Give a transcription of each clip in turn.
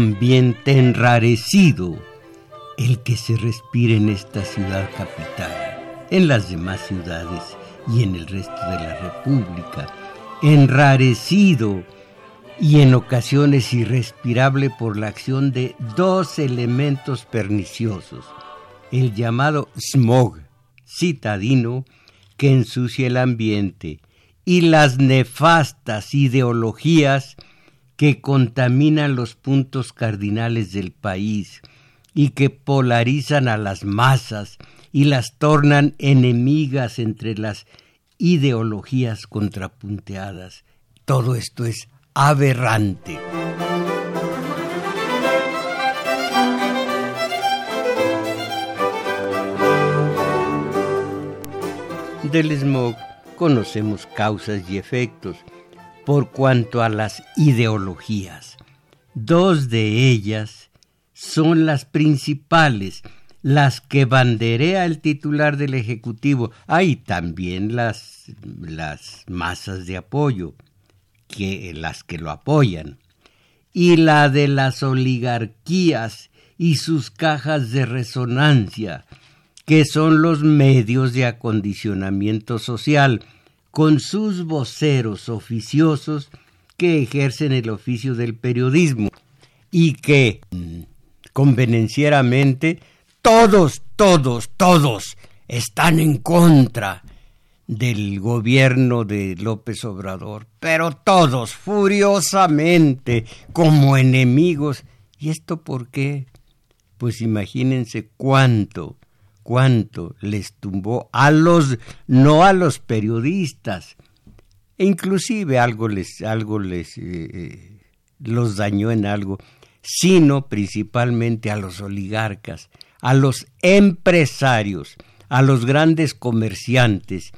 Ambiente enrarecido el que se respira en esta ciudad capital, en las demás ciudades y en el resto de la República, enrarecido y en ocasiones irrespirable por la acción de dos elementos perniciosos, el llamado smog citadino que ensucia el ambiente y las nefastas ideologías que contaminan los puntos cardinales del país y que polarizan a las masas y las tornan enemigas entre las ideologías contrapunteadas. Todo esto es aberrante. Del smog conocemos causas y efectos, por cuanto a las ideologías. Dos de ellas son las principales, las que banderea el titular del Ejecutivo. Hay también las, las masas de apoyo, que, las que lo apoyan. Y la de las oligarquías y sus cajas de resonancia, que son los medios de acondicionamiento social, con sus voceros oficiosos que ejercen el oficio del periodismo y que mm, convenencieramente todos, todos, todos están en contra del gobierno de López Obrador, pero todos furiosamente como enemigos. ¿Y esto por qué? Pues imagínense cuánto cuánto les tumbó a los, no a los periodistas, e inclusive algo les, algo les, eh, eh, los dañó en algo, sino principalmente a los oligarcas, a los empresarios, a los grandes comerciantes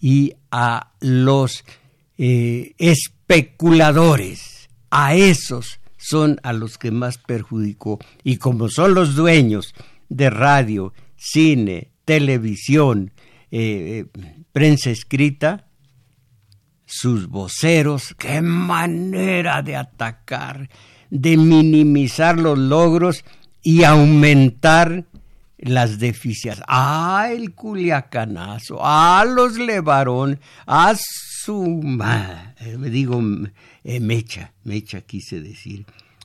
y a los eh, especuladores, a esos son a los que más perjudicó. Y como son los dueños de radio cine, televisión, eh, prensa escrita, sus voceros, qué manera de atacar, de minimizar los logros y aumentar las deficiencias. Ah, el culiacanazo, ah, los levarón, ah, su... me digo, eh, mecha, mecha quise decir.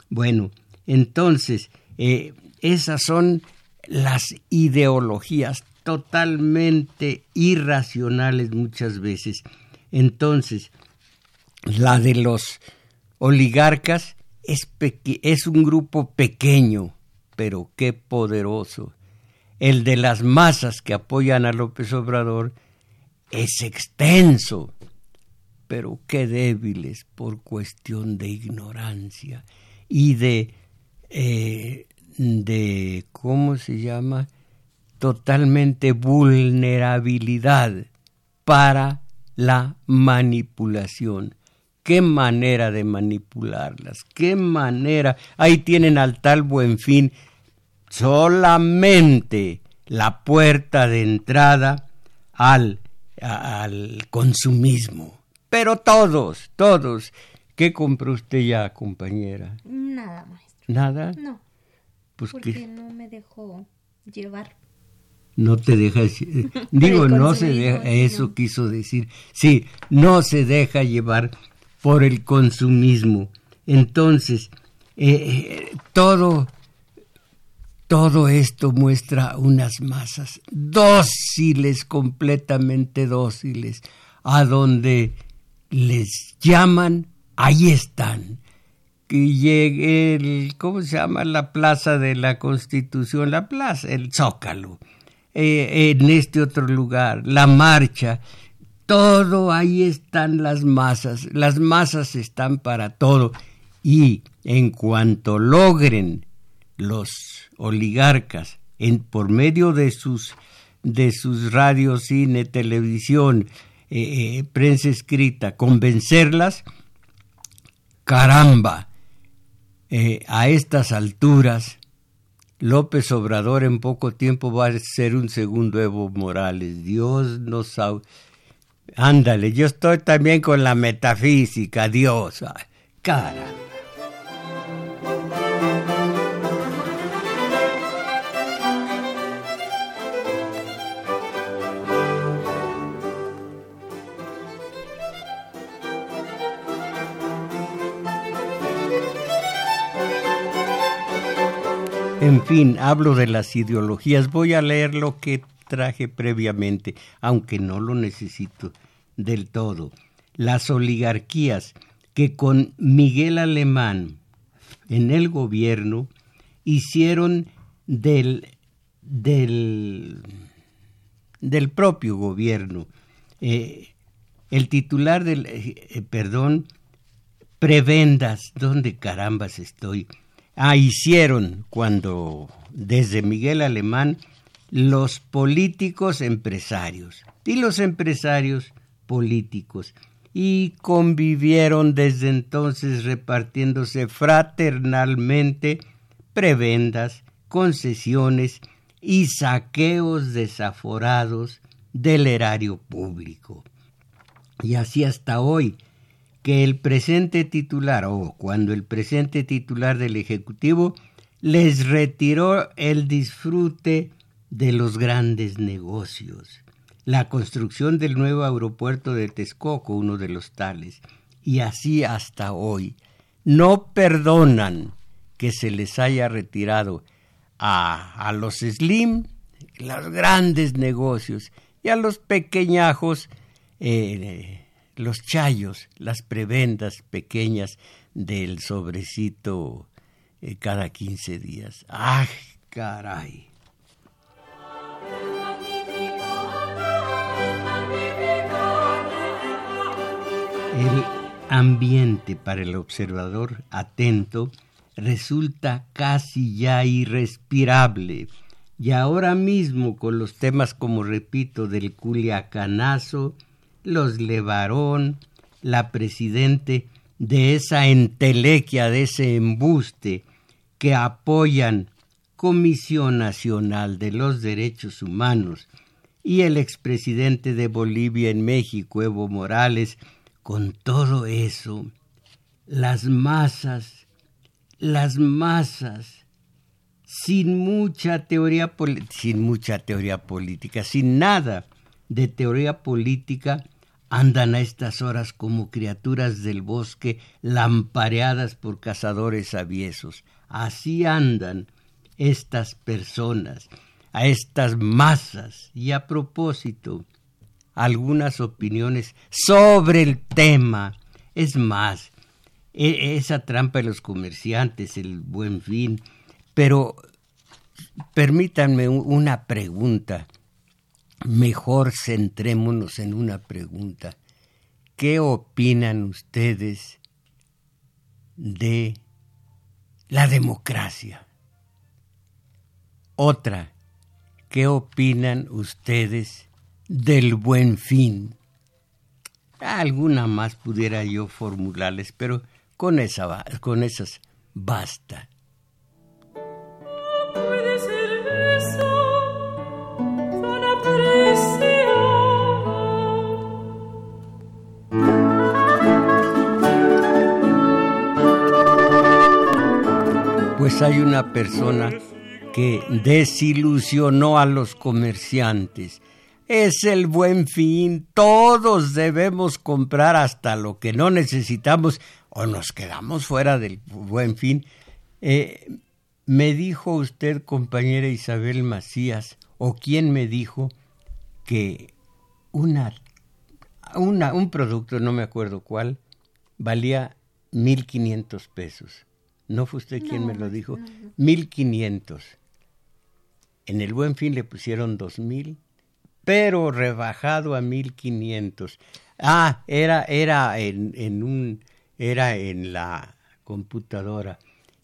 Bueno, entonces, eh, esas son las ideologías totalmente irracionales muchas veces. Entonces, la de los oligarcas es, es un grupo pequeño, pero qué poderoso. El de las masas que apoyan a López Obrador es extenso, pero qué débiles por cuestión de ignorancia y de eh, de, ¿cómo se llama? Totalmente vulnerabilidad para la manipulación. Qué manera de manipularlas, qué manera. Ahí tienen al tal buen fin solamente la puerta de entrada al, al consumismo. Pero todos, todos. ¿Qué compró usted ya, compañera? Nada, maestro. ¿Nada? No. Pues porque no me dejó llevar. No te deja, digo, no se deja, eso quiso decir, sí, no se deja llevar por el consumismo. Entonces, eh, eh, todo, todo esto muestra unas masas dóciles, completamente dóciles, a donde les llaman, ahí están. Que llegue el, ¿cómo se llama? La plaza de la Constitución, la plaza, el Zócalo. Eh, en este otro lugar, la marcha, todo ahí están las masas, las masas están para todo y en cuanto logren los oligarcas en, por medio de sus de sus radios, cine, televisión, eh, eh, prensa escrita, convencerlas, caramba, eh, a estas alturas, López Obrador en poco tiempo va a ser un segundo Evo Morales. Dios nos... Ándale, yo estoy también con la metafísica, Dios. Caramba. En fin, hablo de las ideologías. Voy a leer lo que traje previamente, aunque no lo necesito del todo. Las oligarquías que con Miguel Alemán en el gobierno hicieron del, del, del propio gobierno. Eh, el titular del, eh, perdón, prebendas, ¿dónde carambas estoy? Ah, hicieron cuando desde Miguel Alemán los políticos empresarios y los empresarios políticos y convivieron desde entonces repartiéndose fraternalmente prebendas, concesiones y saqueos desaforados del erario público. Y así hasta hoy, que el presente titular o cuando el presente titular del Ejecutivo les retiró el disfrute de los grandes negocios. La construcción del nuevo aeropuerto de Texcoco, uno de los tales, y así hasta hoy, no perdonan que se les haya retirado a, a los Slim los grandes negocios y a los pequeñajos eh, los chayos, las prebendas pequeñas del sobrecito eh, cada 15 días. ¡Ah, caray! El ambiente para el observador atento resulta casi ya irrespirable. Y ahora mismo con los temas, como repito, del culiacanazo, los Levarón, la presidente de esa entelequia, de ese embuste que apoyan Comisión Nacional de los Derechos Humanos y el expresidente de Bolivia en México, Evo Morales, con todo eso, las masas, las masas, sin mucha teoría, sin mucha teoría política, sin nada de teoría política, andan a estas horas como criaturas del bosque lampareadas por cazadores aviesos. Así andan estas personas, a estas masas. Y a propósito, algunas opiniones sobre el tema. Es más, e, esa trampa de los comerciantes, el buen fin. Pero permítanme una pregunta mejor centrémonos en una pregunta. ¿Qué opinan ustedes de la democracia? Otra, ¿qué opinan ustedes del buen fin? Alguna más pudiera yo formularles, pero con, esa, con esas basta. Pues hay una persona que desilusionó a los comerciantes. Es el buen fin, todos debemos comprar hasta lo que no necesitamos o nos quedamos fuera del buen fin. Eh, me dijo usted, compañera Isabel Macías, o quién me dijo que una una, un producto, no me acuerdo cuál, valía 1.500 pesos. ¿No fue usted quien me lo dijo? 1.500. En el buen fin le pusieron 2.000, pero rebajado a 1.500. Ah, era, era en, en un, era en la computadora.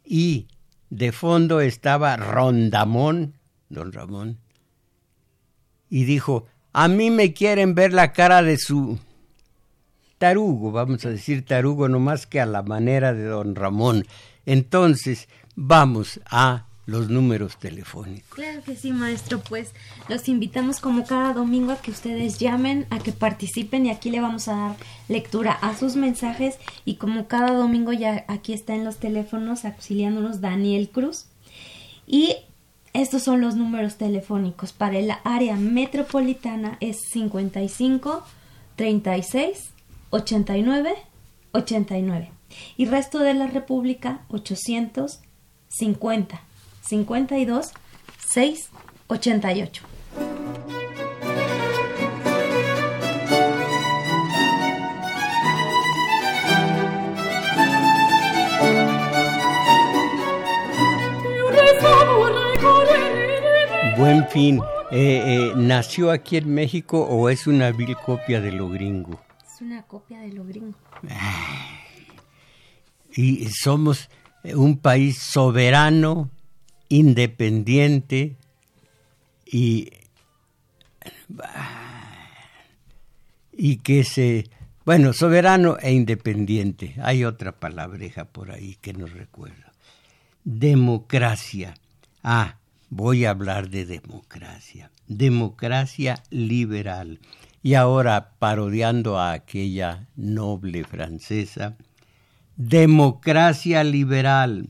Y de fondo estaba Rondamón, don Ramón, y dijo, a mí me quieren ver la cara de su tarugo, vamos a decir tarugo nomás que a la manera de don Ramón. Entonces, vamos a los números telefónicos. Claro que sí, maestro. Pues los invitamos como cada domingo a que ustedes llamen, a que participen y aquí le vamos a dar lectura a sus mensajes y como cada domingo ya aquí está en los teléfonos auxiliándonos Daniel Cruz. Y estos son los números telefónicos. Para el área metropolitana es 55 36 89 89 y resto de la República 850 52 6 88. Buen fin. Eh, eh, ¿Nació aquí en México o es una vil copia de lo gringo? Es una copia de lo gringo. Y somos un país soberano, independiente y, y que se... Bueno, soberano e independiente. Hay otra palabreja por ahí que no recuerdo. Democracia. Ah, voy a hablar de democracia. Democracia liberal. Y ahora, parodiando a aquella noble francesa, democracia liberal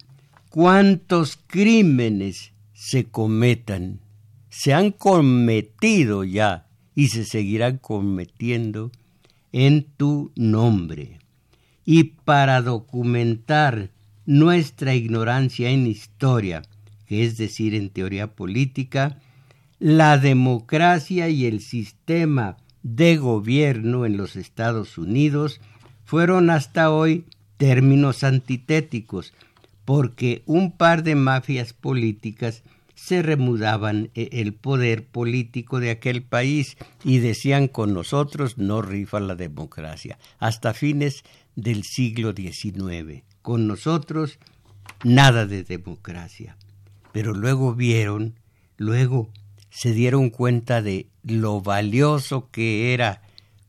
cuántos crímenes se cometan, se han cometido ya y se seguirán cometiendo en tu nombre. Y para documentar nuestra ignorancia en historia, que es decir, en teoría política, la democracia y el sistema de gobierno en los Estados Unidos fueron hasta hoy términos antitéticos, porque un par de mafias políticas se remudaban e, el poder político de aquel país y decían con nosotros no rifa la democracia, hasta fines del siglo XIX. Con nosotros nada de democracia. Pero luego vieron, luego se dieron cuenta de lo valioso que era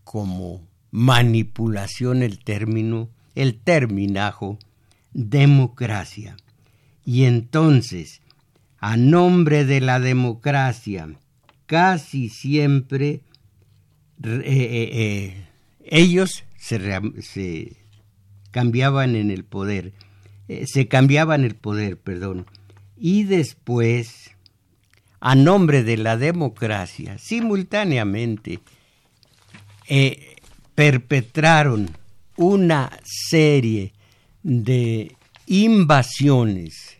como manipulación el término, el terminajo, democracia. Y entonces, a nombre de la democracia, casi siempre eh, eh, eh, ellos se, cambiaban en el poder, se cambiaban el poder, perdón, y después, a nombre de la democracia, simultáneamente, perpetraron una serie de invasiones,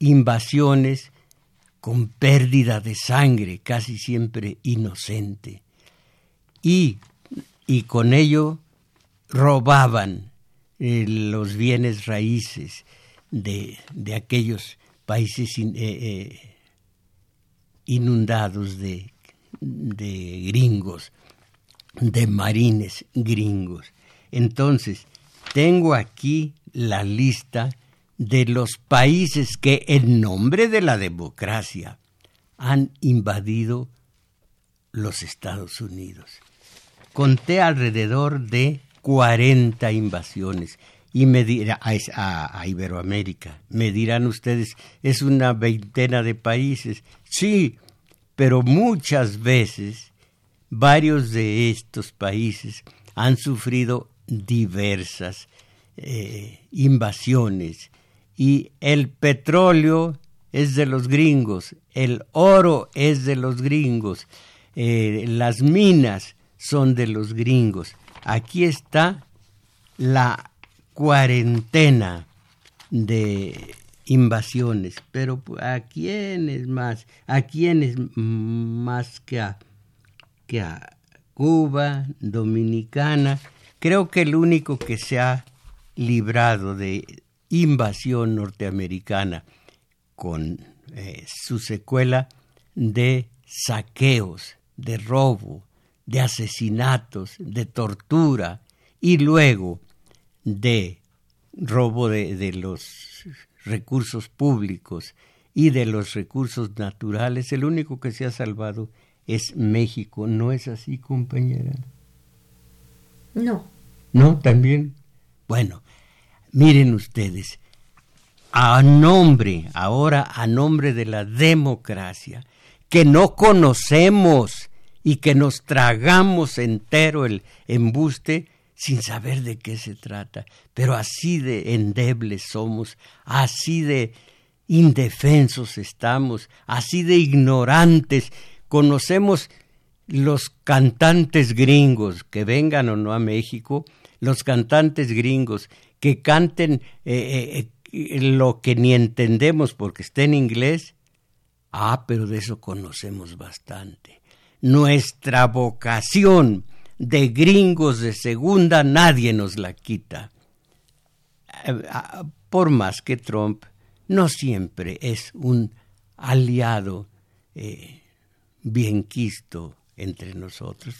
invasiones con pérdida de sangre, casi siempre inocente, y, y con ello robaban eh, los bienes raíces de, de aquellos países eh, eh, inundados de, de gringos, de marines gringos. Entonces, tengo aquí la lista de los países que en nombre de la democracia han invadido los Estados Unidos. Conté alrededor de 40 invasiones y me dirá a, Iberoamérica. Me dirán ustedes, es una veintena de países. Sí, pero muchas veces varios de estos países han sufrido diversas eh, invasiones y el petróleo es de los gringos, el oro es de los gringos, eh, las minas son de los gringos. Aquí está la cuarentena de invasiones, pero ¿a quiénes más? ¿A quiénes más que a, que a Cuba, Dominicana. Creo que el único que se ha librado de invasión norteamericana con eh, su secuela de saqueos, de robo, de asesinatos, de tortura y luego de robo de, los recursos públicos y de los recursos naturales, el único que se ha salvado es México. ¿No es así, compañera? No. ¿No? ¿También? Bueno, miren ustedes, a nombre, ahora a nombre de la democracia, que no conocemos y que nos tragamos entero el embuste sin saber de qué se trata. Pero así de endebles somos, así de indefensos estamos, así de ignorantes. Conocemos los cantantes gringos, que vengan o no a México, los cantantes gringos, que canten eh, eh, lo que ni entendemos porque está en inglés, Ah, pero de eso conocemos bastante. Nuestra vocación de gringos de segunda nadie nos la quita. Eh, ah, por más que Trump no siempre es un aliado eh, bien quisto entre nosotros.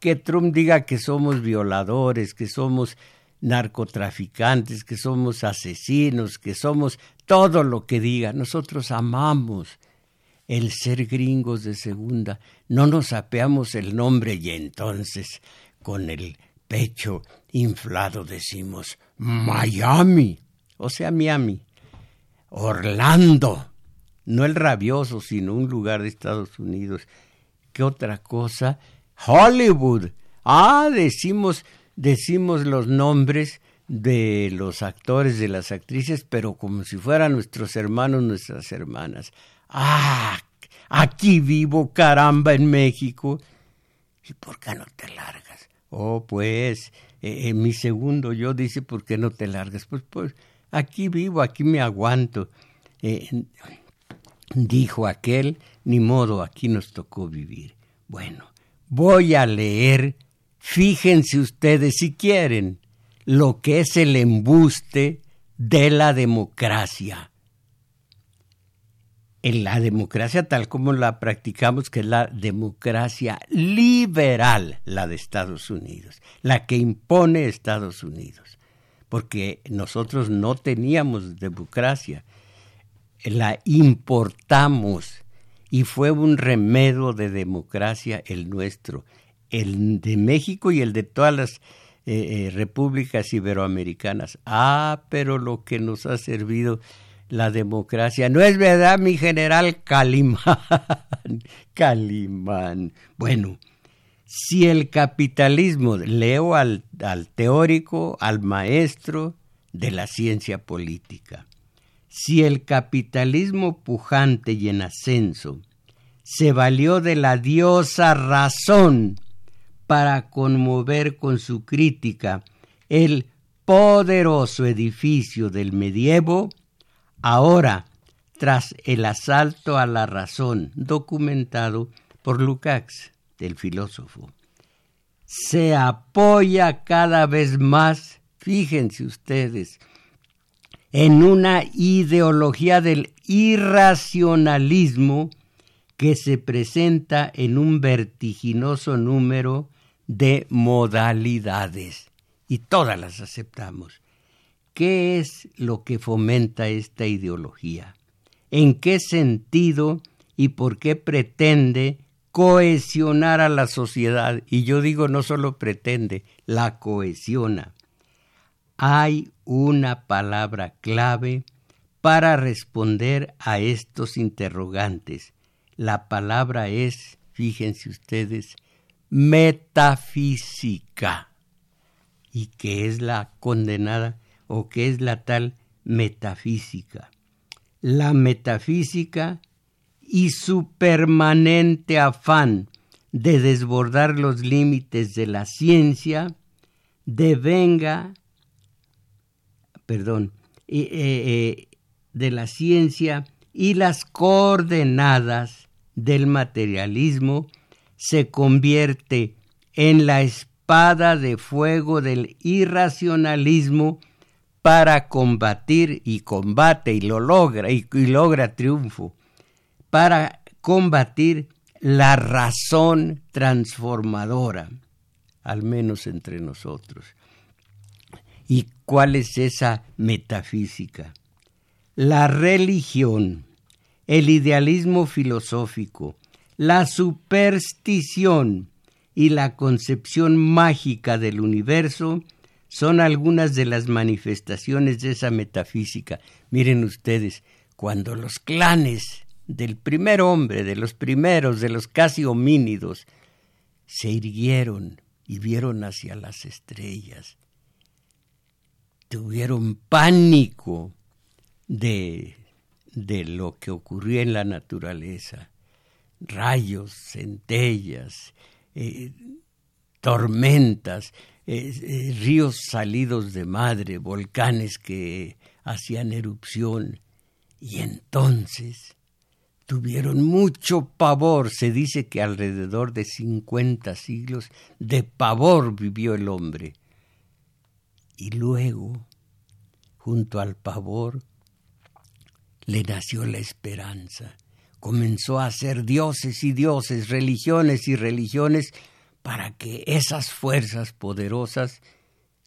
que Trump diga que somos violadores, que somos narcotraficantes, que somos asesinos, que somos todo lo que diga. Nosotros amamos el ser gringos de segunda. No nos apeamos el nombre y entonces con el pecho inflado decimos Miami, o sea, Miami, Orlando, no el rabioso, sino un lugar de Estados Unidos. ¿Qué otra cosa? Hollywood. Ah, decimos decimos los nombres de los actores, de las actrices, pero como si fueran nuestros hermanos, nuestras hermanas. Ah, aquí vivo, caramba, en México. ¿Y por qué no te largas? Oh, pues, en eh, mi segundo yo dice, ¿por qué no te largas? Pues, pues, aquí vivo, aquí me aguanto. Eh, dijo aquel, ni modo, aquí nos tocó vivir. Bueno, voy a leer Fíjense ustedes si quieren lo que es el embuste de la democracia. En la democracia tal como la practicamos, que es la democracia liberal, la de Estados Unidos, la que impone Estados Unidos, porque nosotros no teníamos democracia, la importamos y fue un remedio de democracia el nuestro el de México y el de todas las eh, eh, repúblicas iberoamericanas. Ah, pero lo que nos ha servido la democracia. No es verdad, mi general Calimán. Calimán. Bueno, si el capitalismo, leo al, al teórico, al maestro de la ciencia política, si el capitalismo pujante y en ascenso se valió de la diosa razón para conmover con su crítica el poderoso edificio del medievo, ahora, tras el asalto a la razón documentado por Lukács, el filósofo, se apoya cada vez más, fíjense ustedes, en una ideología del irracionalismo que se presenta en un vertiginoso número de modalidades y todas las aceptamos. ¿Qué es lo que fomenta esta ideología? ¿En qué sentido y por qué pretende cohesionar a la sociedad? Y yo digo, no solo pretende, la cohesiona. Hay una palabra clave para responder a estos interrogantes. La palabra es, fíjense ustedes, metafísica. ¿Y qué es la condenada o qué es la tal metafísica? La metafísica y su permanente afán de desbordar los límites de la ciencia devenga, perdón, eh, eh, de la ciencia y las coordenadas del materialismo se convierte en la espada de fuego del irracionalismo para combatir y combate y lo logra y, y logra triunfo, para combatir la razón transformadora, al menos entre nosotros. ¿Y cuál es esa metafísica? La religión, el idealismo filosófico, la superstición y la concepción mágica del universo son algunas de las manifestaciones de esa metafísica. Miren ustedes, cuando los clanes del primer hombre, de los primeros, de los casi homínidos, se irguieron y vieron hacia las estrellas, tuvieron pánico de, de lo que ocurría en la naturaleza, rayos, centellas, eh, tormentas, eh, eh, ríos salidos de madre, volcanes que hacían erupción, y entonces tuvieron mucho pavor. Se dice que alrededor de 50 siglos de pavor vivió el hombre. Y luego, junto al pavor, le nació la esperanza. Comenzó a hacer dioses y dioses, religiones y religiones, para que esas fuerzas poderosas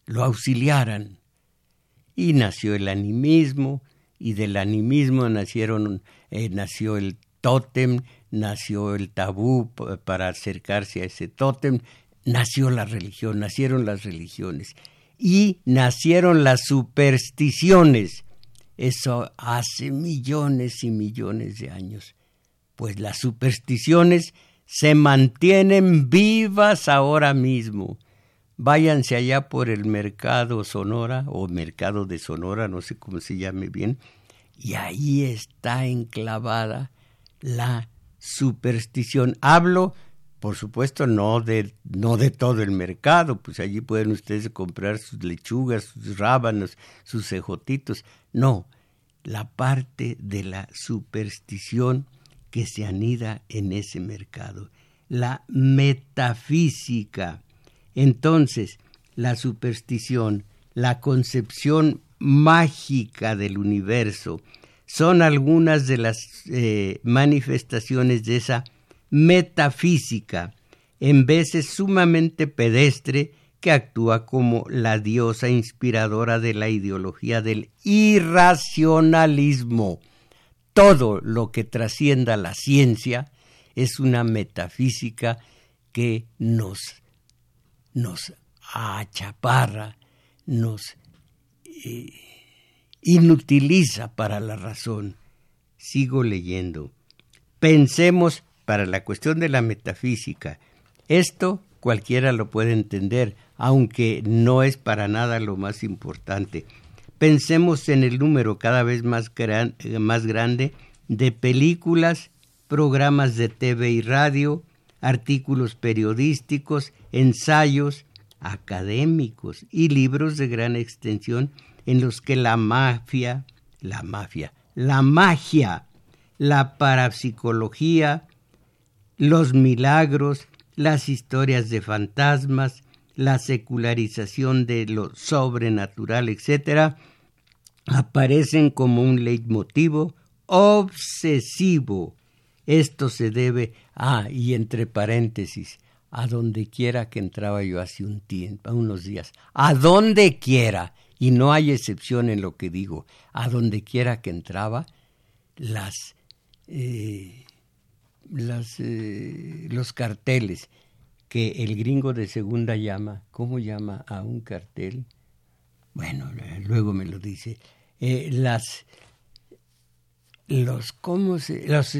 lo auxiliaran. Y nació el animismo, y del animismo nacieron, eh, nació el tótem, nació el tabú para acercarse a ese tótem, nació la religión, nacieron las religiones y nacieron las supersticiones. Eso hace millones y millones de años. Pues las supersticiones se mantienen vivas ahora mismo váyanse allá por el mercado Sonora o mercado de Sonora, no sé cómo se llame bien, y ahí está enclavada la superstición. Hablo, por supuesto, no de, no de todo el mercado, pues allí pueden ustedes comprar sus lechugas, sus rábanos, sus cejotitos. No, la parte de la superstición que se anida en ese mercado, la metafísica entonces, la superstición, la concepción mágica del universo, son algunas de las eh, manifestaciones de esa metafísica, en veces sumamente pedestre, que actúa como la diosa inspiradora de la ideología del irracionalismo. Todo lo que trascienda la ciencia es una metafísica que nos nos achaparra, nos eh, inutiliza para la razón. Sigo leyendo. Pensemos para la cuestión de la metafísica. Esto cualquiera lo puede entender, aunque no es para nada lo más importante. Pensemos en el número cada vez más, más grande de películas, programas de TV y radio, artículos periodísticos, ensayos académicos y libros de gran extensión en los que la mafia, la mafia, la magia, la parapsicología, los milagros, las historias de fantasmas, la secularización de lo sobrenatural, etc., aparecen como un leitmotivo obsesivo esto se debe, ah, y entre paréntesis, a donde quiera que entraba yo hace un tiempo, unos días, a donde quiera, y no hay excepción en lo que digo, a donde quiera que entraba, las, eh, las eh, los carteles que el gringo de segunda llama, ¿cómo llama a un cartel? Bueno, luego me lo dice, eh, las, los, ¿cómo se, los,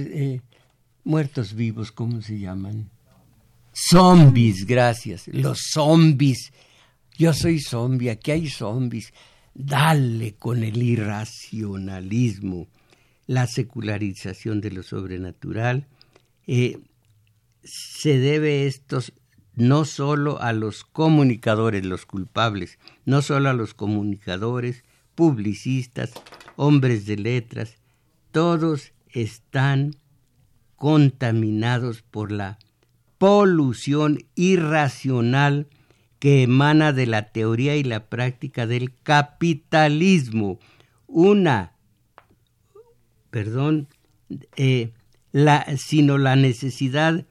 muertos vivos, ¿cómo se llaman? Zombies, gracias. Los zombies. Yo soy zombie, aquí hay zombies. Dale con el irracionalismo, la secularización de lo sobrenatural. Eh, se debe esto no solo a los comunicadores, los culpables, no solo a los comunicadores, publicistas, hombres de letras, todos están contaminados por la polución irracional que emana de la teoría y la práctica del capitalismo, una, perdón, eh, la, sino la necesidad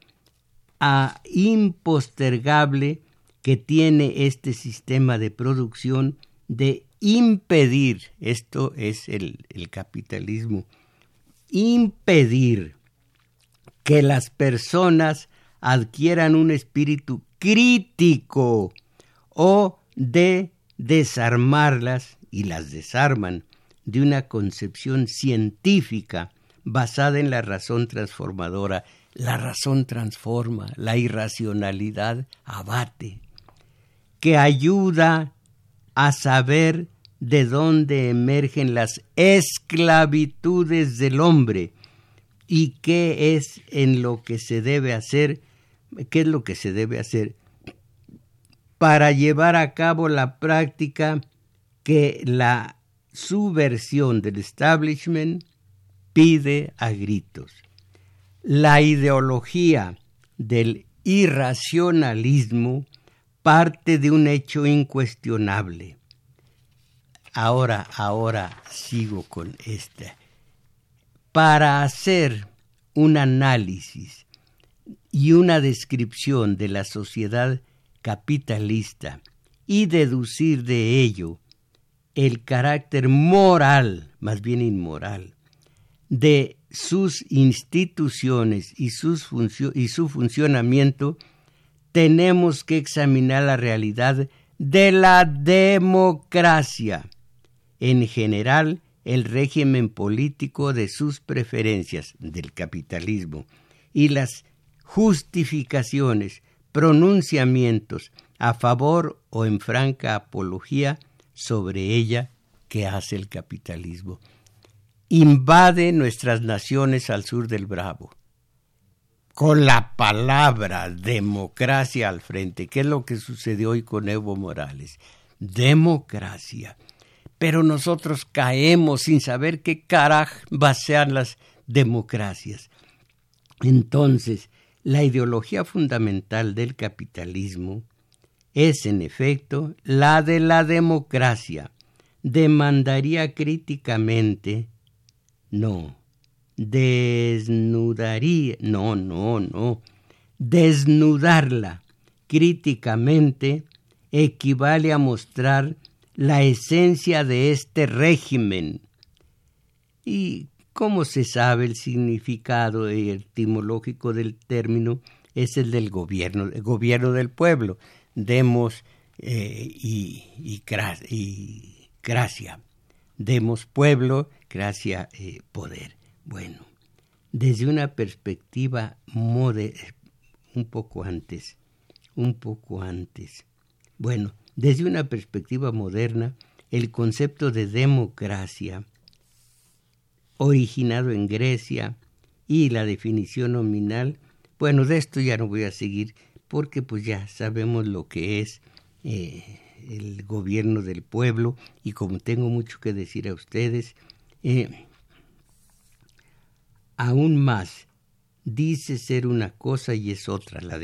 a, impostergable que tiene este sistema de producción de impedir, esto es el, el capitalismo, impedir que las personas adquieran un espíritu crítico o de desarmarlas y las desarman de una concepción científica basada en la razón transformadora. La razón transforma, la irracionalidad abate, que ayuda a saber de dónde emergen las esclavitudes del hombre y qué es en lo que se debe hacer, qué es lo que se debe hacer para llevar a cabo la práctica que la subversión del establishment pide a gritos. La ideología del irracionalismo parte de un hecho incuestionable. Ahora, ahora sigo con esta. Para hacer un análisis y una descripción de la sociedad capitalista y deducir de ello el carácter moral, más bien inmoral, de sus instituciones y, su funcionamiento, tenemos que examinar la realidad de la democracia, en general el régimen político de sus preferencias del capitalismo y las justificaciones, pronunciamientos a favor o en franca apología sobre ella que hace el capitalismo. Invade nuestras naciones al sur del Bravo con la palabra democracia al frente, ¿Qué es lo que sucedió hoy con Evo Morales. Democracia. Pero nosotros caemos sin saber qué caraj basean las democracias. Entonces, la ideología fundamental del capitalismo es, en efecto, la de la democracia. Demandaría críticamente, no, desnudaría, no, no, no, desnudarla críticamente equivale a mostrar la esencia de este régimen. ¿Y cómo se sabe el significado etimológico del término? Es el del gobierno, el gobierno del pueblo. Demos eh, y, y, gracia. Demos pueblo, gracia, eh, poder. Bueno, desde una perspectiva un poco antes, un poco antes. Bueno, desde una perspectiva moderna, el concepto de democracia, originado en Grecia, y la definición nominal, bueno, de esto ya no voy a seguir porque pues ya sabemos lo que es eh, el gobierno del pueblo y como tengo mucho que decir a ustedes, aún más dice ser una cosa y es otra la,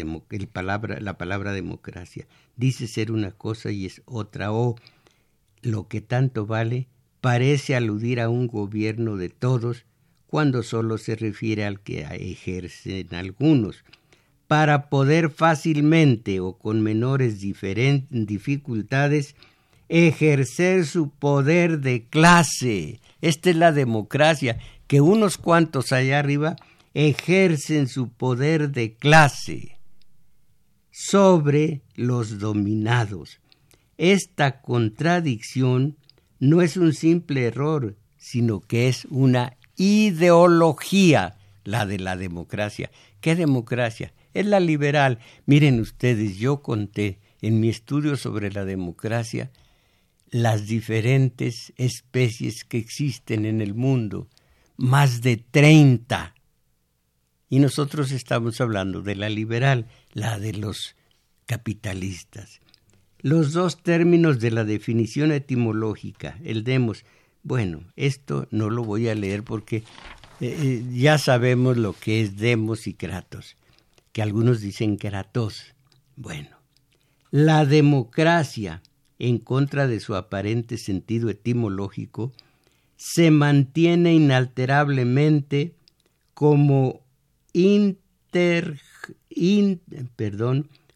palabra, la palabra democracia. Dice ser una cosa y es otra. O lo que tanto vale parece aludir a un gobierno de todos cuando solo se refiere al que ejercen algunos, para poder fácilmente o con menores dificultades ejercer su poder de clase. Esta es la democracia que unos cuantos allá arriba ejercen su poder de clase sobre los dominados. Esta contradicción no es un simple error, sino que es una ideología, la de la democracia. ¿Qué democracia? Es la liberal. Miren ustedes, yo conté en mi estudio sobre la democracia las diferentes especies que existen en el mundo más de 30. Y nosotros estamos hablando de la liberal, la de los capitalistas. Los dos términos de la definición etimológica, el demos, bueno, esto no lo voy a leer porque eh, eh, ya sabemos lo que es demos y kratos. que algunos dicen que era tos. Bueno, la democracia, en contra de su aparente sentido etimológico, se mantiene inalterablemente como inter,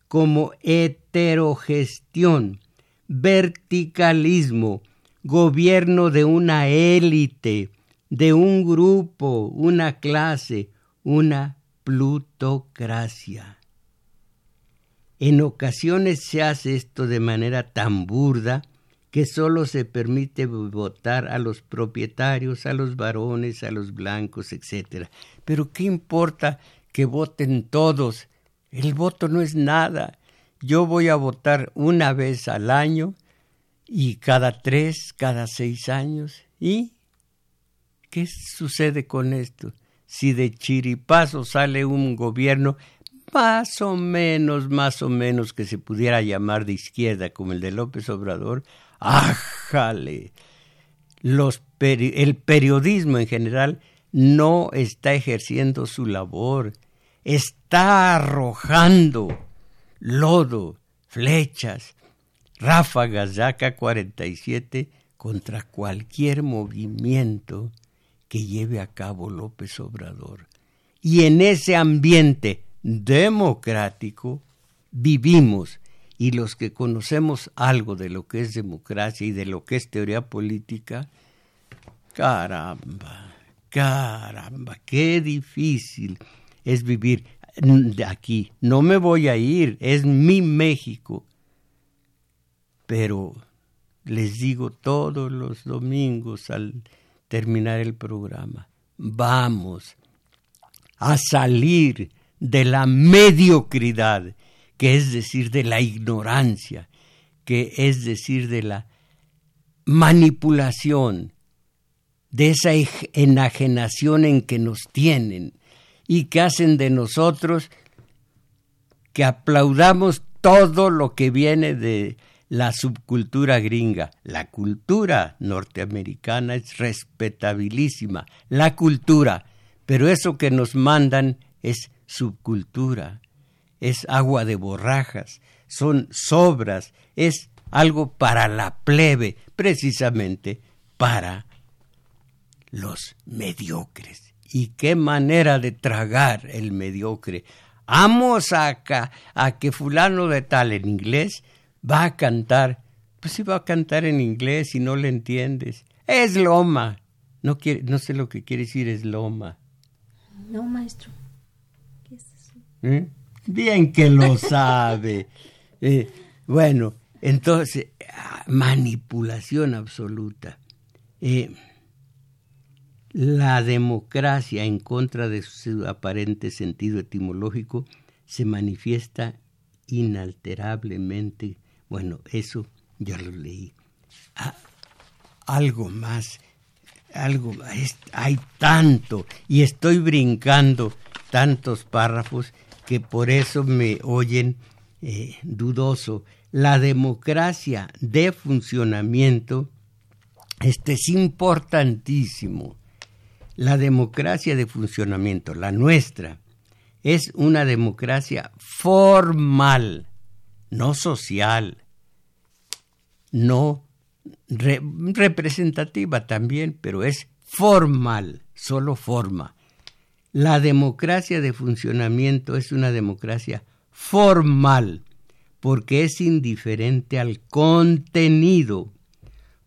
como heterogestión, verticalismo, gobierno de una élite, de un grupo, una clase, una plutocracia. En ocasiones se hace esto de manera tan burda que sólo se permite votar a los propietarios, a los varones, a los blancos, etc. Pero ¿qué importa que voten todos? El voto no es nada. Yo voy a votar una vez al año y cada tres, cada seis años. ¿Y qué sucede con esto? Si de chiripazo sale un gobierno más o menos, más o menos que se pudiera llamar de izquierda como el de López Obrador, ¡ájale! El periodismo en general no está ejerciendo su labor, está arrojando lodo, flechas, ráfagas de AK-47 contra cualquier movimiento que lleve a cabo López Obrador. Y en ese ambiente democrático vivimos y los que conocemos algo de lo que es democracia y de lo que es teoría política, caramba, caramba, qué difícil es vivir de aquí. No me voy a ir, es mi México. Pero les digo todos los domingos al terminar el programa, vamos a salir de la mediocridad, que es decir, de la ignorancia, que es decir, de la manipulación, de esa enajenación en que nos tienen y que hacen de nosotros que aplaudamos todo lo que viene de la subcultura gringa. La cultura norteamericana es respetabilísima, la cultura, pero eso que nos mandan es subcultura, es agua de borrajas, son sobras, es algo para la plebe, precisamente para los mediocres. Y qué manera de tragar el mediocre. Vamos acá a que fulano de tal en inglés va a cantar. Pues si va a cantar en inglés y no le entiendes. Es loma. No, quiere, no sé lo que quiere decir es loma. No, maestro. ¿Eh? Bien que lo sabe. Eh, bueno, entonces, ah, manipulación absoluta. Eh, la democracia en contra de su aparente sentido etimológico se manifiesta inalterablemente. Bueno, eso ya lo leí. Ah, algo más, algo hay tanto y estoy brincando tantos párrafos que por eso me oyen eh, dudoso. La democracia de funcionamiento, este es importantísimo. La democracia de funcionamiento, la nuestra, es una democracia formal, no social, no representativa también, pero es formal, solo forma. La democracia de funcionamiento es una democracia formal, porque es indiferente al contenido.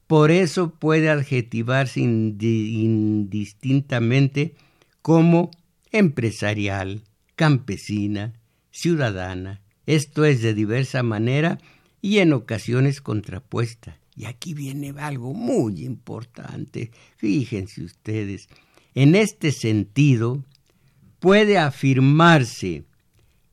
Por eso puede adjetivarse indistintamente como empresarial, campesina, ciudadana, esto es de diversa manera y en ocasiones contrapuesta. Y aquí viene algo muy importante. Fíjense ustedes, en este sentido, puede afirmarse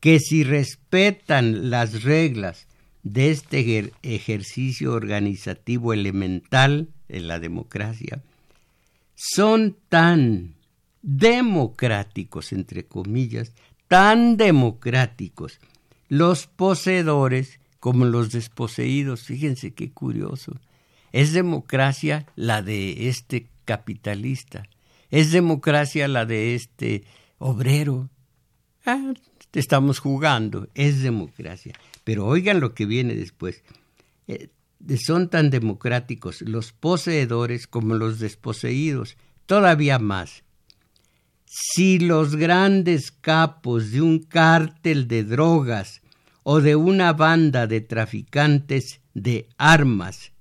que si respetan las reglas de este ejercicio organizativo elemental en la democracia, son tan democráticos, entre comillas, tan democráticos los poseedores como los desposeídos. Fíjense qué curioso. Es democracia la de este capitalista, es democracia la de este obrero. Ah, estamos jugando, es democracia. Pero oigan lo que viene después. Eh, son tan democráticos los poseedores como los desposeídos, todavía más. Si los grandes capos de un cártel de drogas o de una banda de traficantes de armas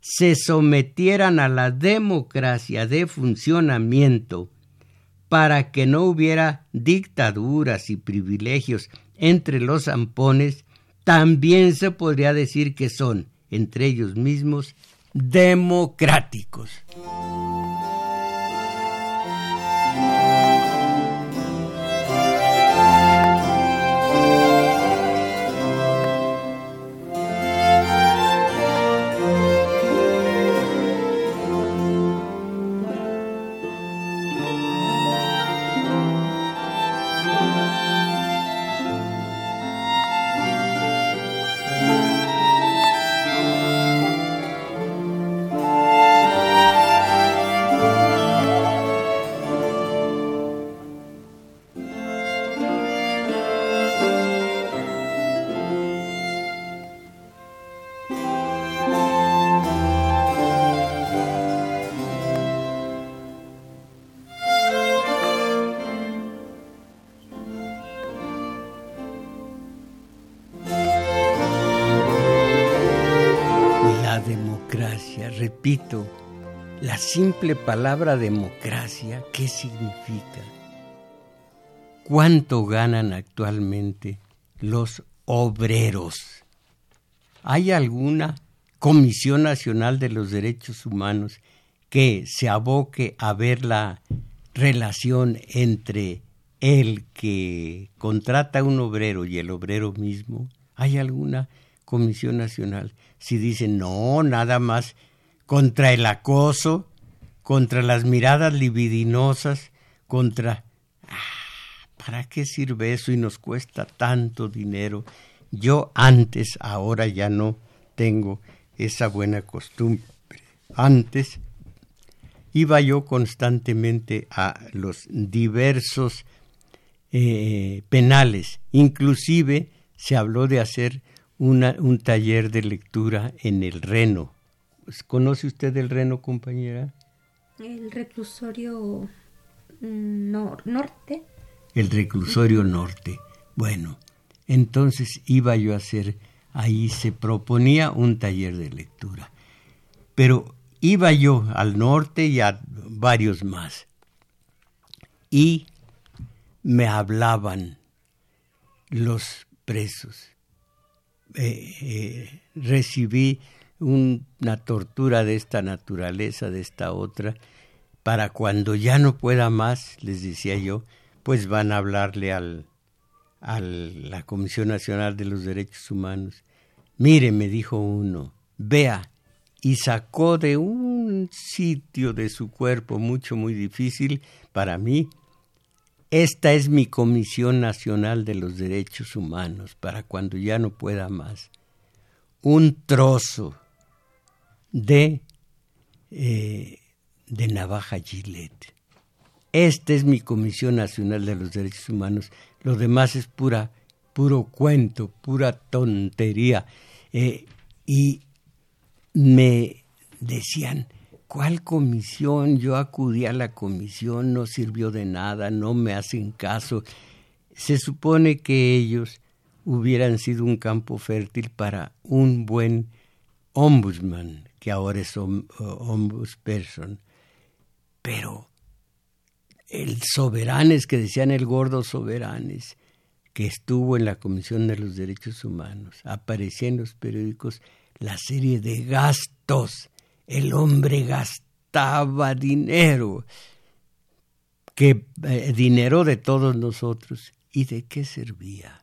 se sometieran a la democracia de funcionamiento para que no hubiera dictaduras y privilegios entre los zampones, también se podría decir que son, entre ellos mismos, democráticos. Palabra democracia, ¿qué significa? ¿Cuánto ganan actualmente los obreros? ¿Hay alguna Comisión Nacional de los Derechos Humanos que se aboque a ver la relación entre el que contrata a un obrero y el obrero mismo? ¿Hay alguna Comisión Nacional? Si dicen, no, nada más contra el acoso, contra las miradas libidinosas, contra... Ah, ¿Para qué sirve eso y nos cuesta tanto dinero? Yo antes, ahora ya no tengo esa buena costumbre. Antes iba yo constantemente a los diversos eh, penales. Inclusive se habló de hacer un taller de lectura en el Reno, ¿Conoce usted el Reno, compañera? El reclusorio mm, norte. El reclusorio norte. Bueno, entonces iba yo a hacer, ahí se proponía un taller de lectura. Pero iba yo al norte y a varios más. Y me hablaban los presos. Eh, eh, recibí una tortura de esta naturaleza, de esta otra, para cuando ya no pueda más, les decía yo, pues van a hablarle al, a la Comisión Nacional de los Derechos Humanos. Mire, me dijo uno, vea, y sacó de un sitio de su cuerpo mucho, muy difícil para mí, esta es mi Comisión Nacional de los Derechos Humanos, para cuando ya no pueda más. Un trozo de, eh, de Navaja Gillette. Esta es mi Comisión Nacional de los Derechos Humanos. Lo demás es pura, puro cuento, pura tontería. Eh, y me decían, ¿cuál comisión? Yo acudí a la comisión, no sirvió de nada, no me hacen caso. Se supone que ellos hubieran sido un campo fértil para un buen ombudsman, que ahora es ombudsperson. Pero el soberanes, que decían el gordo soberanes, que estuvo en la Comisión de los Derechos Humanos, aparecía en los periódicos la serie de gastos. El hombre gastaba dinero, que eh, dinero de todos nosotros. ¿Y de qué servía?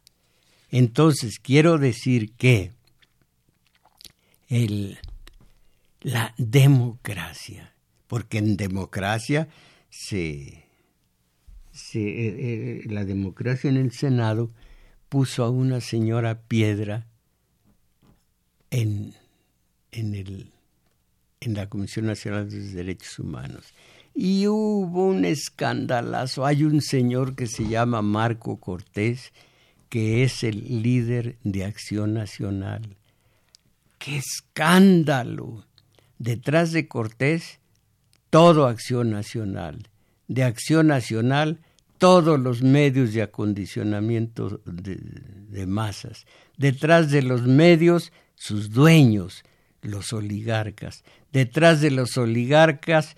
Entonces, quiero decir que el, la democracia, porque en democracia se, se eh, eh, la democracia en el Senado puso a una señora piedra en, en, el, en la Comisión Nacional de los Derechos Humanos. Y hubo un escandalazo. Hay un señor que se llama Marco Cortés, que es el líder de Acción Nacional. ¡Qué escándalo! Detrás de Cortés, todo Acción Nacional. De Acción Nacional, todos los medios de acondicionamiento de, masas. Detrás de los medios, sus dueños, los oligarcas. Detrás de los oligarcas,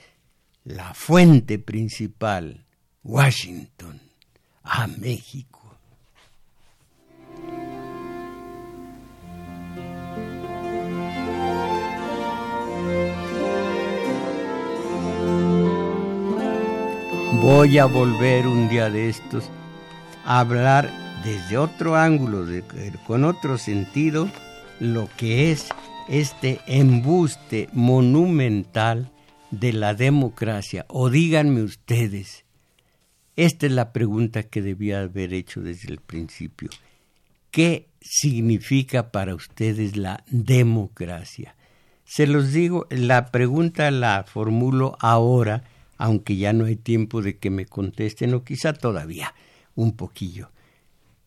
la fuente principal, Washington, a México. Voy a volver un día de estos a hablar desde otro ángulo, con otro sentido, lo que es este embuste monumental de la democracia. O díganme ustedes, esta es la pregunta que debía haber hecho desde el principio. ¿Qué significa para ustedes la democracia? Se los digo, la pregunta la formulo ahora, aunque ya no hay tiempo de que me contesten, o quizá todavía un poquillo.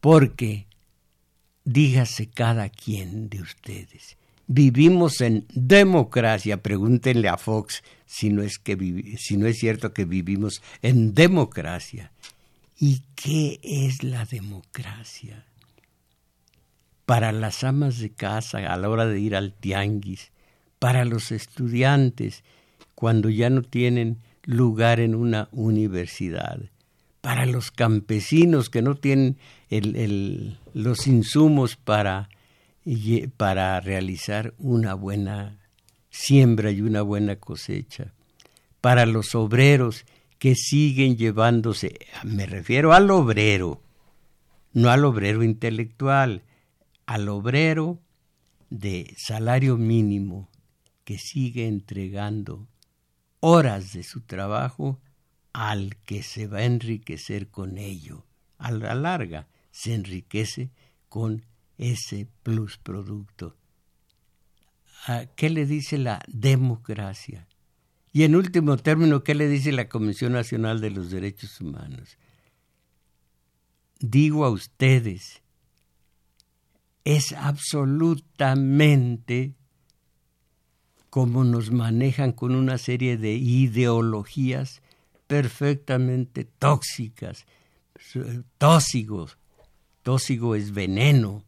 Porque dígase cada quien de ustedes. Vivimos en democracia. Pregúntenle a Fox si no es, que si no es cierto que vivimos en democracia. ¿Y qué es la democracia? Para las amas de casa a la hora de ir al tianguis, para los estudiantes cuando ya no tienen lugar en una universidad, para los campesinos que no tienen los insumos para para realizar una buena siembra y una buena cosecha. Para los obreros que siguen llevándose, me refiero al obrero, no al obrero intelectual, al obrero de salario mínimo que sigue entregando horas de su trabajo al que se va a enriquecer con ello. A la larga se enriquece con ese plus producto. ¿Qué le dice la democracia? Y en último término, ¿qué le dice la Comisión Nacional de los Derechos Humanos? Digo a ustedes, es absolutamente como nos manejan con una serie de ideologías perfectamente tóxicas, tóxicos. Tóxico es veneno,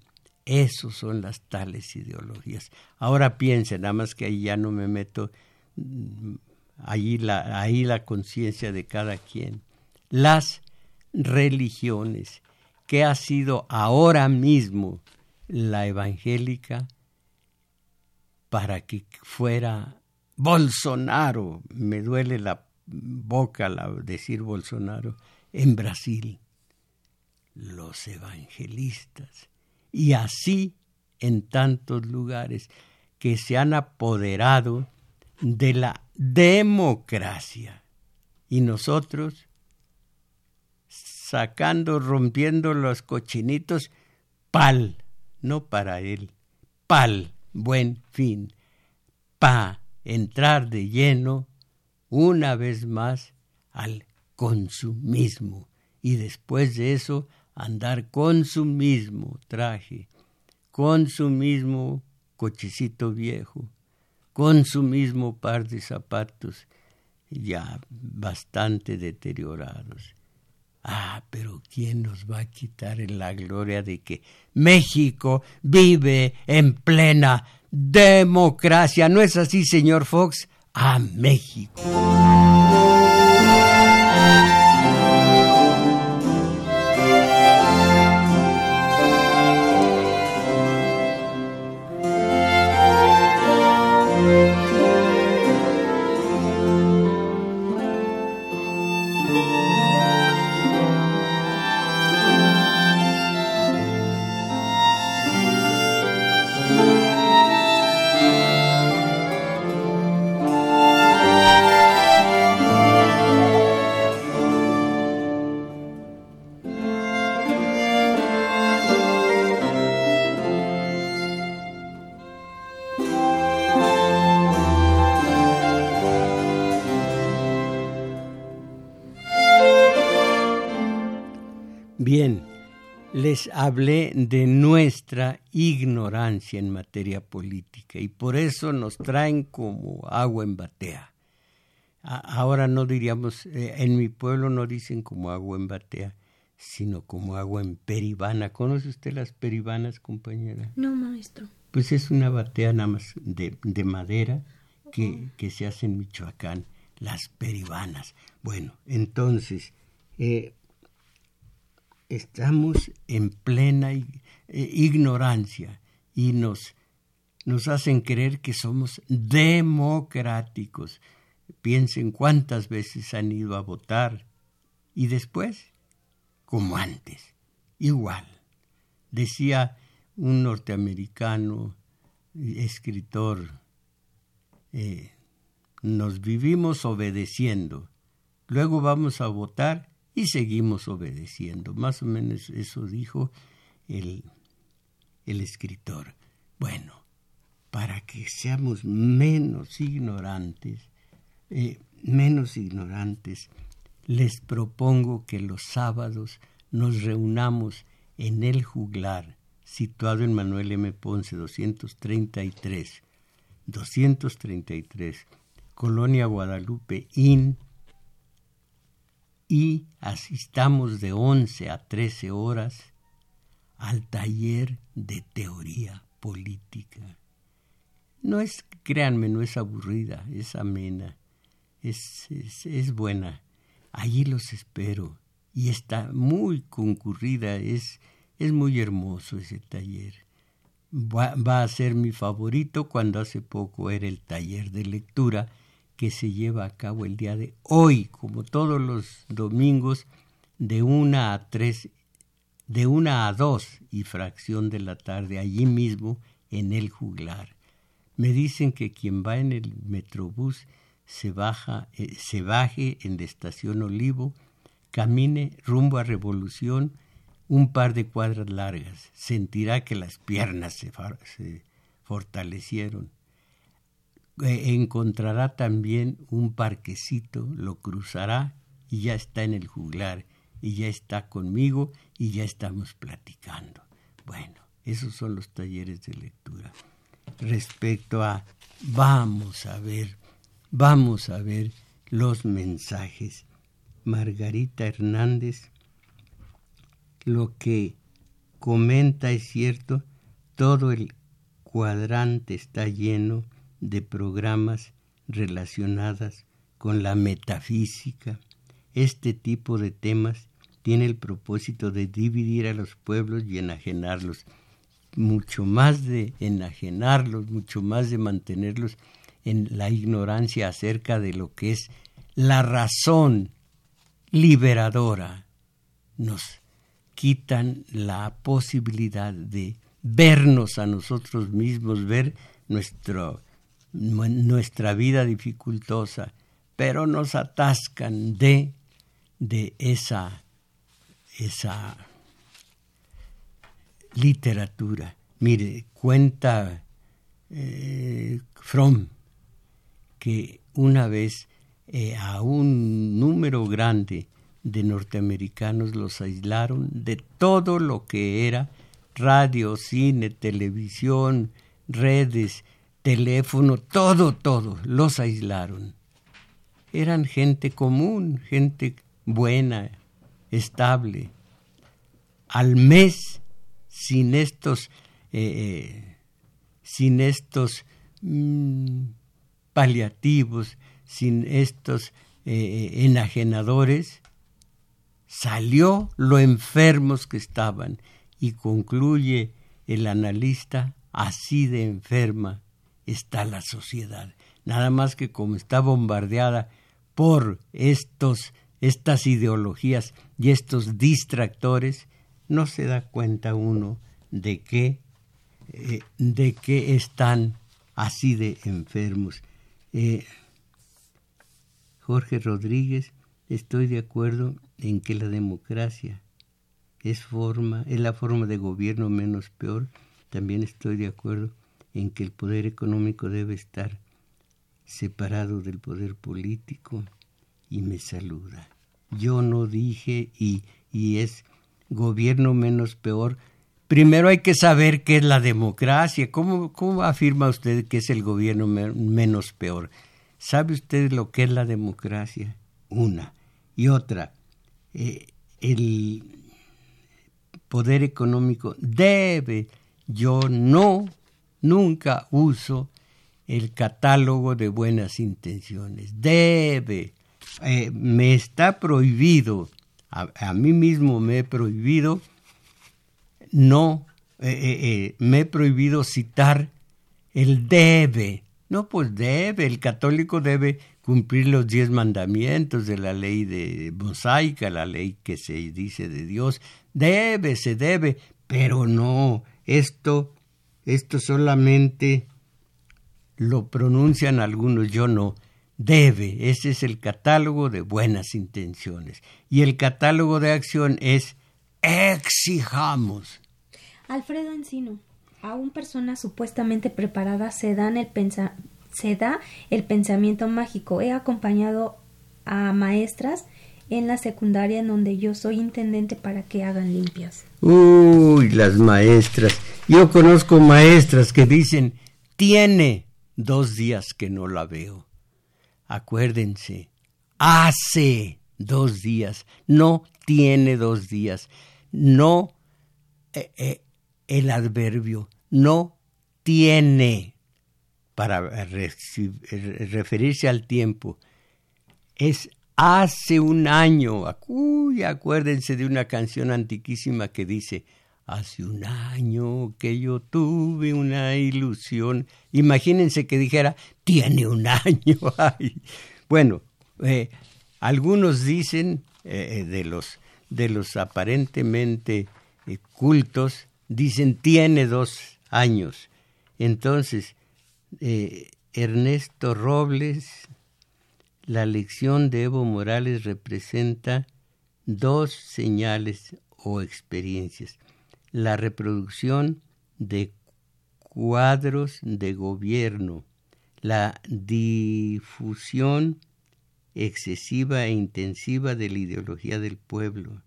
esos son las tales ideologías. Ahora piensen, nada más que ahí ya no me meto, mm, ahí la, ahí la conciencia de cada quien. Las religiones, que ha sido ahora mismo la evangélica para que fuera Bolsonaro, me duele la boca decir Bolsonaro, en Brasil, los evangelistas. Y así en tantos lugares que se han apoderado de la democracia. Y nosotros, sacando, rompiendo los cochinitos, pal, no para él, pal, buen fin, pa entrar de lleno una vez más al consumismo. Y después de eso, andar con su mismo traje, con su mismo cochecito viejo, con su mismo par de zapatos ya bastante deteriorados. Ah, pero ¿quién nos va a quitar la gloria de que México vive en plena democracia? ¿No es así, señor Fox? A México. Les hablé de nuestra ignorancia en materia política y por eso nos traen como agua en batea. Ahora no diríamos, eh, en mi pueblo no dicen como agua en batea, sino como agua en peribana. ¿Conoce usted las peribanas, compañera? No, maestro. Pues es una batea nada más de, madera que, que, se hace en Michoacán, las peribanas. Bueno, entonces, eh, estamos en plena eh, ignorancia y nos, nos hacen creer que somos democráticos. Piensen cuántas veces han ido a votar y después, como antes, igual. Decía un norteamericano, escritor, eh, nos vivimos obedeciendo, luego vamos a votar y seguimos obedeciendo. Más o menos eso dijo el, el escritor. Bueno, para que seamos menos ignorantes, eh, menos ignorantes, les propongo que los sábados nos reunamos en el juglar, situado en Manuel M. Ponce 233, 233, Colonia Guadalupe, IN, y asistamos de 11 a 13 horas al taller de teoría política. No es, créanme, no es aburrida, es amena, es, es, buena. Allí los espero y está muy concurrida, es, es muy hermoso ese taller. va a ser mi favorito cuando hace poco era el taller de lectura que se lleva a cabo el día de hoy, como todos los domingos, de una a tres, de una a dos y fracción de la tarde, allí mismo en el juglar. Me dicen que quien va en el metrobús se baja, eh, se baje en la estación Olivo, camine rumbo a Revolución un par de cuadras largas, sentirá que las piernas se fortalecieron eh, encontrará también un parquecito, lo cruzará y ya está en el juglar y ya está conmigo y ya estamos platicando. Bueno, esos son los talleres de lectura. Respecto a vamos a ver, vamos a ver los mensajes. Margarita Hernández, lo que comenta es cierto, todo el cuadrante está lleno de programas relacionadas con la metafísica. Este tipo de temas tiene el propósito de dividir a los pueblos y enajenarlos, mucho más de enajenarlos, mucho más de mantenerlos en la ignorancia acerca de lo que es la razón liberadora. Nos quitan la posibilidad de vernos a nosotros mismos, ver nuestro nuestra vida dificultosa, pero nos atascan de, de esa, esa literatura. Mire, cuenta eh, Fromm que una vez eh, a un número grande de norteamericanos los aislaron de todo lo que era radio, cine, televisión, redes, teléfono, todo, todo, los aislaron. Eran gente común, gente buena, estable. Al mes, sin estos, eh, eh, sin estos mm, paliativos, sin estos eh, enajenadores, salió lo enfermos que estaban y concluye el analista así de enferma está la sociedad. Nada más que como está bombardeada por estos, estas ideologías y estos distractores, no se da cuenta uno de que, eh, de que están así de enfermos. Eh, Jorge Rodríguez, estoy de acuerdo en que la democracia es forma, es la forma de gobierno menos peor. También estoy de acuerdo en que el poder económico debe estar separado del poder político y me saluda. Yo no dije y, y es gobierno menos peor. Primero hay que saber qué es la democracia. ¿Cómo, cómo afirma usted que es el gobierno menos peor? ¿Sabe usted lo que es la democracia? Una. Y otra, eh, el poder económico debe, yo no, nunca uso el catálogo de buenas intenciones. Debe, eh, me está prohibido, a, mí mismo me he prohibido, no, eh, me he prohibido citar el debe. No, pues debe, el católico debe cumplir los diez mandamientos de la ley de mosaica, la ley que se dice de Dios. Debe, se debe, pero no, esto, esto solamente lo pronuncian algunos, yo no. Debe, ese es el catálogo de buenas intenciones. Y el catálogo de acción es exijamos. Alfredo Encino, aún personas supuestamente preparadas se el se da el pensamiento mágico. He acompañado a maestras en la secundaria en donde yo soy intendente para que hagan limpias. Uy, las maestras. Yo conozco maestras que dicen, tiene dos días que no la veo. Acuérdense, hace dos días, no tiene dos días, no eh, eh, el adverbio, no tiene para referirse al tiempo, es hace un año. Uy, acuérdense de una canción antiquísima que dice, hace un año que yo tuve una ilusión. Imagínense que dijera, tiene un año. Bueno, eh, algunos dicen, eh, de, los, de los aparentemente eh, cultos, dicen, tiene dos años. Entonces, eh, Ernesto Robles, la lección de Evo Morales representa dos señales o experiencias. La reproducción de cuadros de gobierno, la difusión excesiva e intensiva de la ideología del pueblo.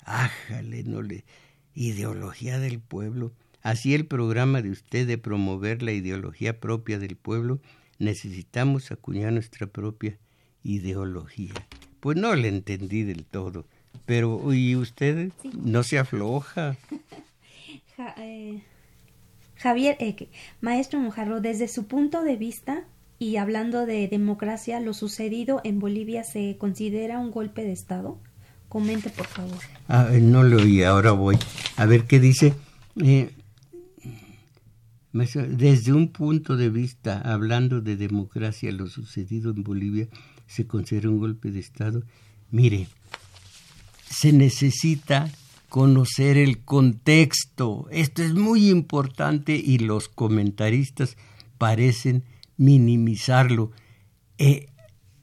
Ájale, no le ideología del pueblo. Así el programa de usted de promover la ideología propia del pueblo, necesitamos acuñar nuestra propia ideología. Pues no le entendí del todo, pero ¿y usted no se afloja? Eh, Javier, eh, maestro Mojarro, desde su punto de vista y hablando de democracia, ¿lo sucedido en Bolivia se considera un golpe de Estado? Comente, por favor. Ah, no lo oí, ahora voy. A ver qué dice. Eh, desde un punto de vista, hablando de democracia, lo sucedido en Bolivia se considera un golpe de Estado. Mire, se necesita conocer el contexto. Esto es muy importante y los comentaristas parecen minimizarlo. Eh,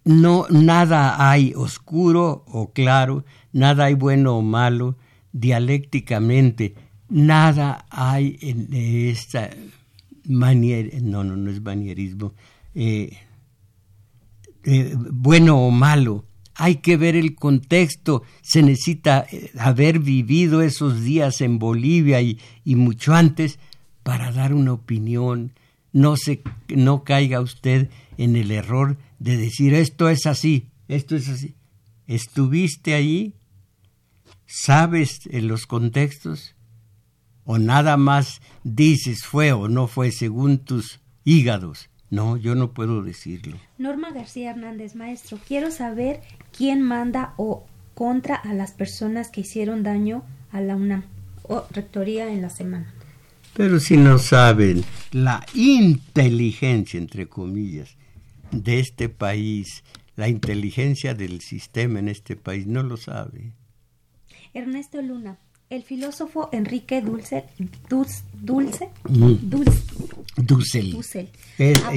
no, nada hay oscuro o claro, nada hay bueno o malo dialécticamente, nada hay en esta manier, no, no, no es manierismo, eh, eh, bueno o malo. Hay que ver el contexto, se necesita eh, haber vivido esos días en Bolivia y, y mucho antes para dar una opinión. No, se, no caiga usted en el error de decir esto es así, esto es así. ¿Estuviste allí? ¿Sabes en los contextos? o nada más dices fue o no fue según tus hígados. No, yo no puedo decirlo. Norma García Hernández, maestro, quiero saber quién manda o contra a las personas que hicieron daño a la UNAM o rectoría en la semana. Pero si no saben la inteligencia, entre comillas, de este país, la inteligencia del sistema en este país, no lo sabe. Ernesto Luna, el filósofo Enrique Dulce, Dulce, Dulce, mm. Dulce,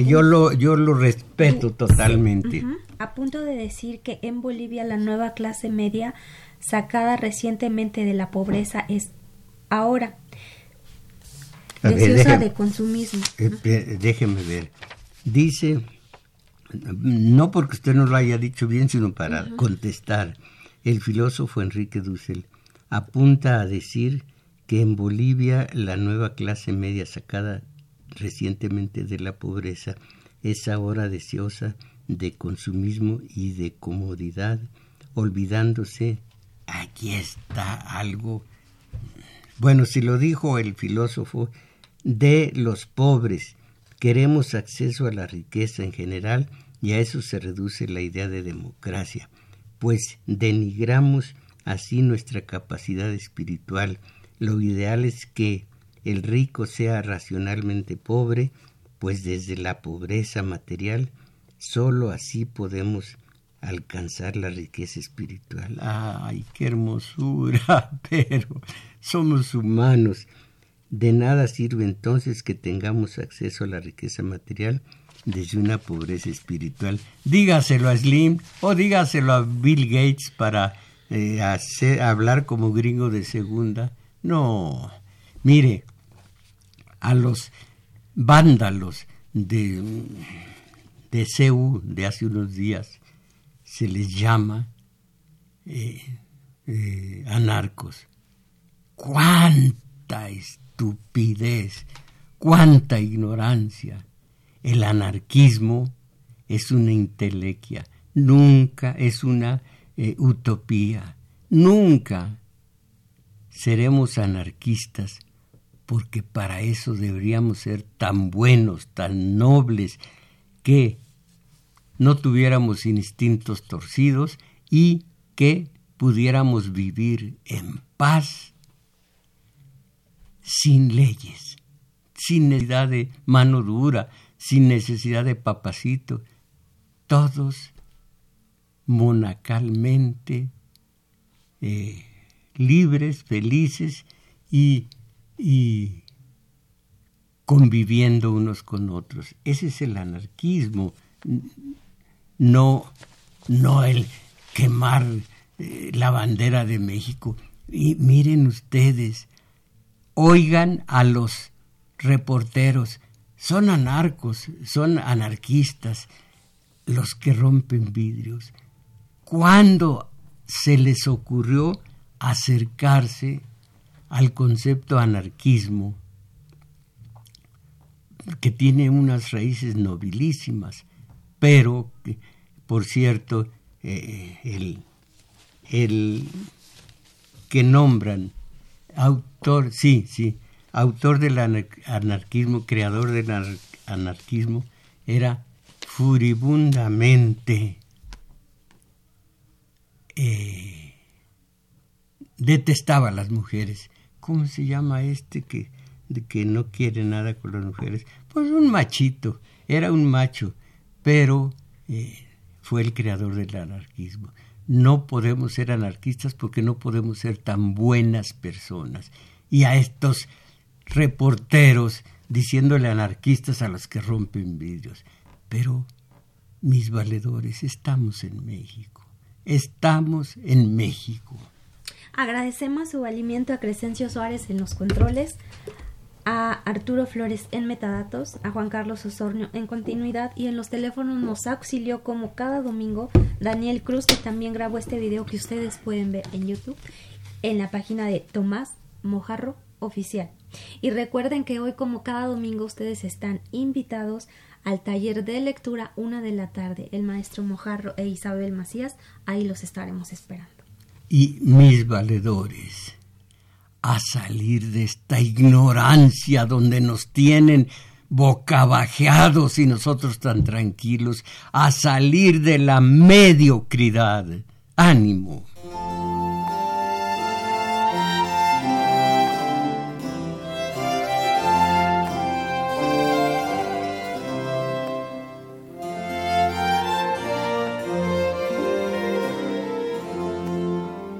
yo, lo, yo lo respeto totalmente. A punto de decir que en Bolivia la nueva clase media sacada recientemente de la pobreza es ahora deseosa de consumismo. Eh, déjeme ver. Dice, no porque usted no lo haya dicho bien, sino para contestar, el filósofo Enrique Dussel apunta a decir que en Bolivia la nueva clase media sacada recientemente de la pobreza es ahora deseosa de consumismo y de comodidad, olvidándose, aquí está algo, bueno, si lo dijo el filósofo, de los pobres. Queremos acceso a la riqueza en general y a eso se reduce la idea de democracia, pues denigramos así nuestra capacidad espiritual. Lo ideal es que el rico sea racionalmente pobre, pues desde la pobreza material sólo así podemos alcanzar la riqueza espiritual. ¡Ay, qué hermosura! Pero somos humanos. De nada sirve entonces que tengamos acceso a la riqueza material desde una pobreza espiritual. Dígaselo a Slim o dígaselo a Bill Gates para eh, hacer, hablar como gringo de segunda. No, mire, a los vándalos de, de CEU de hace unos días se les llama eh, eh, anarcos. ¡Cuánta estupidez! ¡Cuánta ignorancia! El anarquismo es una intelequia, nunca es una eh, utopía, nunca seremos anarquistas porque para eso deberíamos ser tan buenos, tan nobles, que no tuviéramos instintos torcidos y que pudiéramos vivir en paz, sin leyes, sin necesidad de mano dura, sin necesidad de papacito, todos monacalmente eh, libres, felices y, y conviviendo unos con otros. Ese es el anarquismo, no, no el quemar eh, la bandera de México. Y miren ustedes, oigan a los reporteros, son anarcos, son anarquistas los que rompen vidrios. ¿Cuándo se les ocurrió acercarse al concepto anarquismo, que tiene unas raíces nobilísimas, pero, por cierto, eh, el, el que nombran autor, sí, sí, autor del anarquismo, creador del anarquismo, era furibundamente eh, detestaba a las mujeres. ¿Cómo se llama este que, de que no quiere nada con las mujeres? Pues un machito, era un macho, pero eh, fue el creador del anarquismo. No podemos ser anarquistas porque no podemos ser tan buenas personas. Y a estos reporteros diciéndole anarquistas a los que rompen vidrios. Pero, mis valedores, estamos en México. Estamos en México. Agradecemos su alimento a Crescencio Suárez en los controles, a Arturo Flores en metadatos, a Juan Carlos Osornio en continuidad y en los teléfonos nos auxilió como cada domingo Daniel Cruz que también grabó este video que ustedes pueden ver en YouTube en la página de Tomás Mojarro Oficial. Y recuerden que hoy, como cada domingo, ustedes están invitados al taller de lectura una de la tarde. El maestro Mojarro e Isabel Macías, ahí los estaremos esperando. Y mis valedores, a salir de esta ignorancia donde nos tienen bocabajeados y nosotros tan tranquilos, a salir de la mediocridad. Ánimo.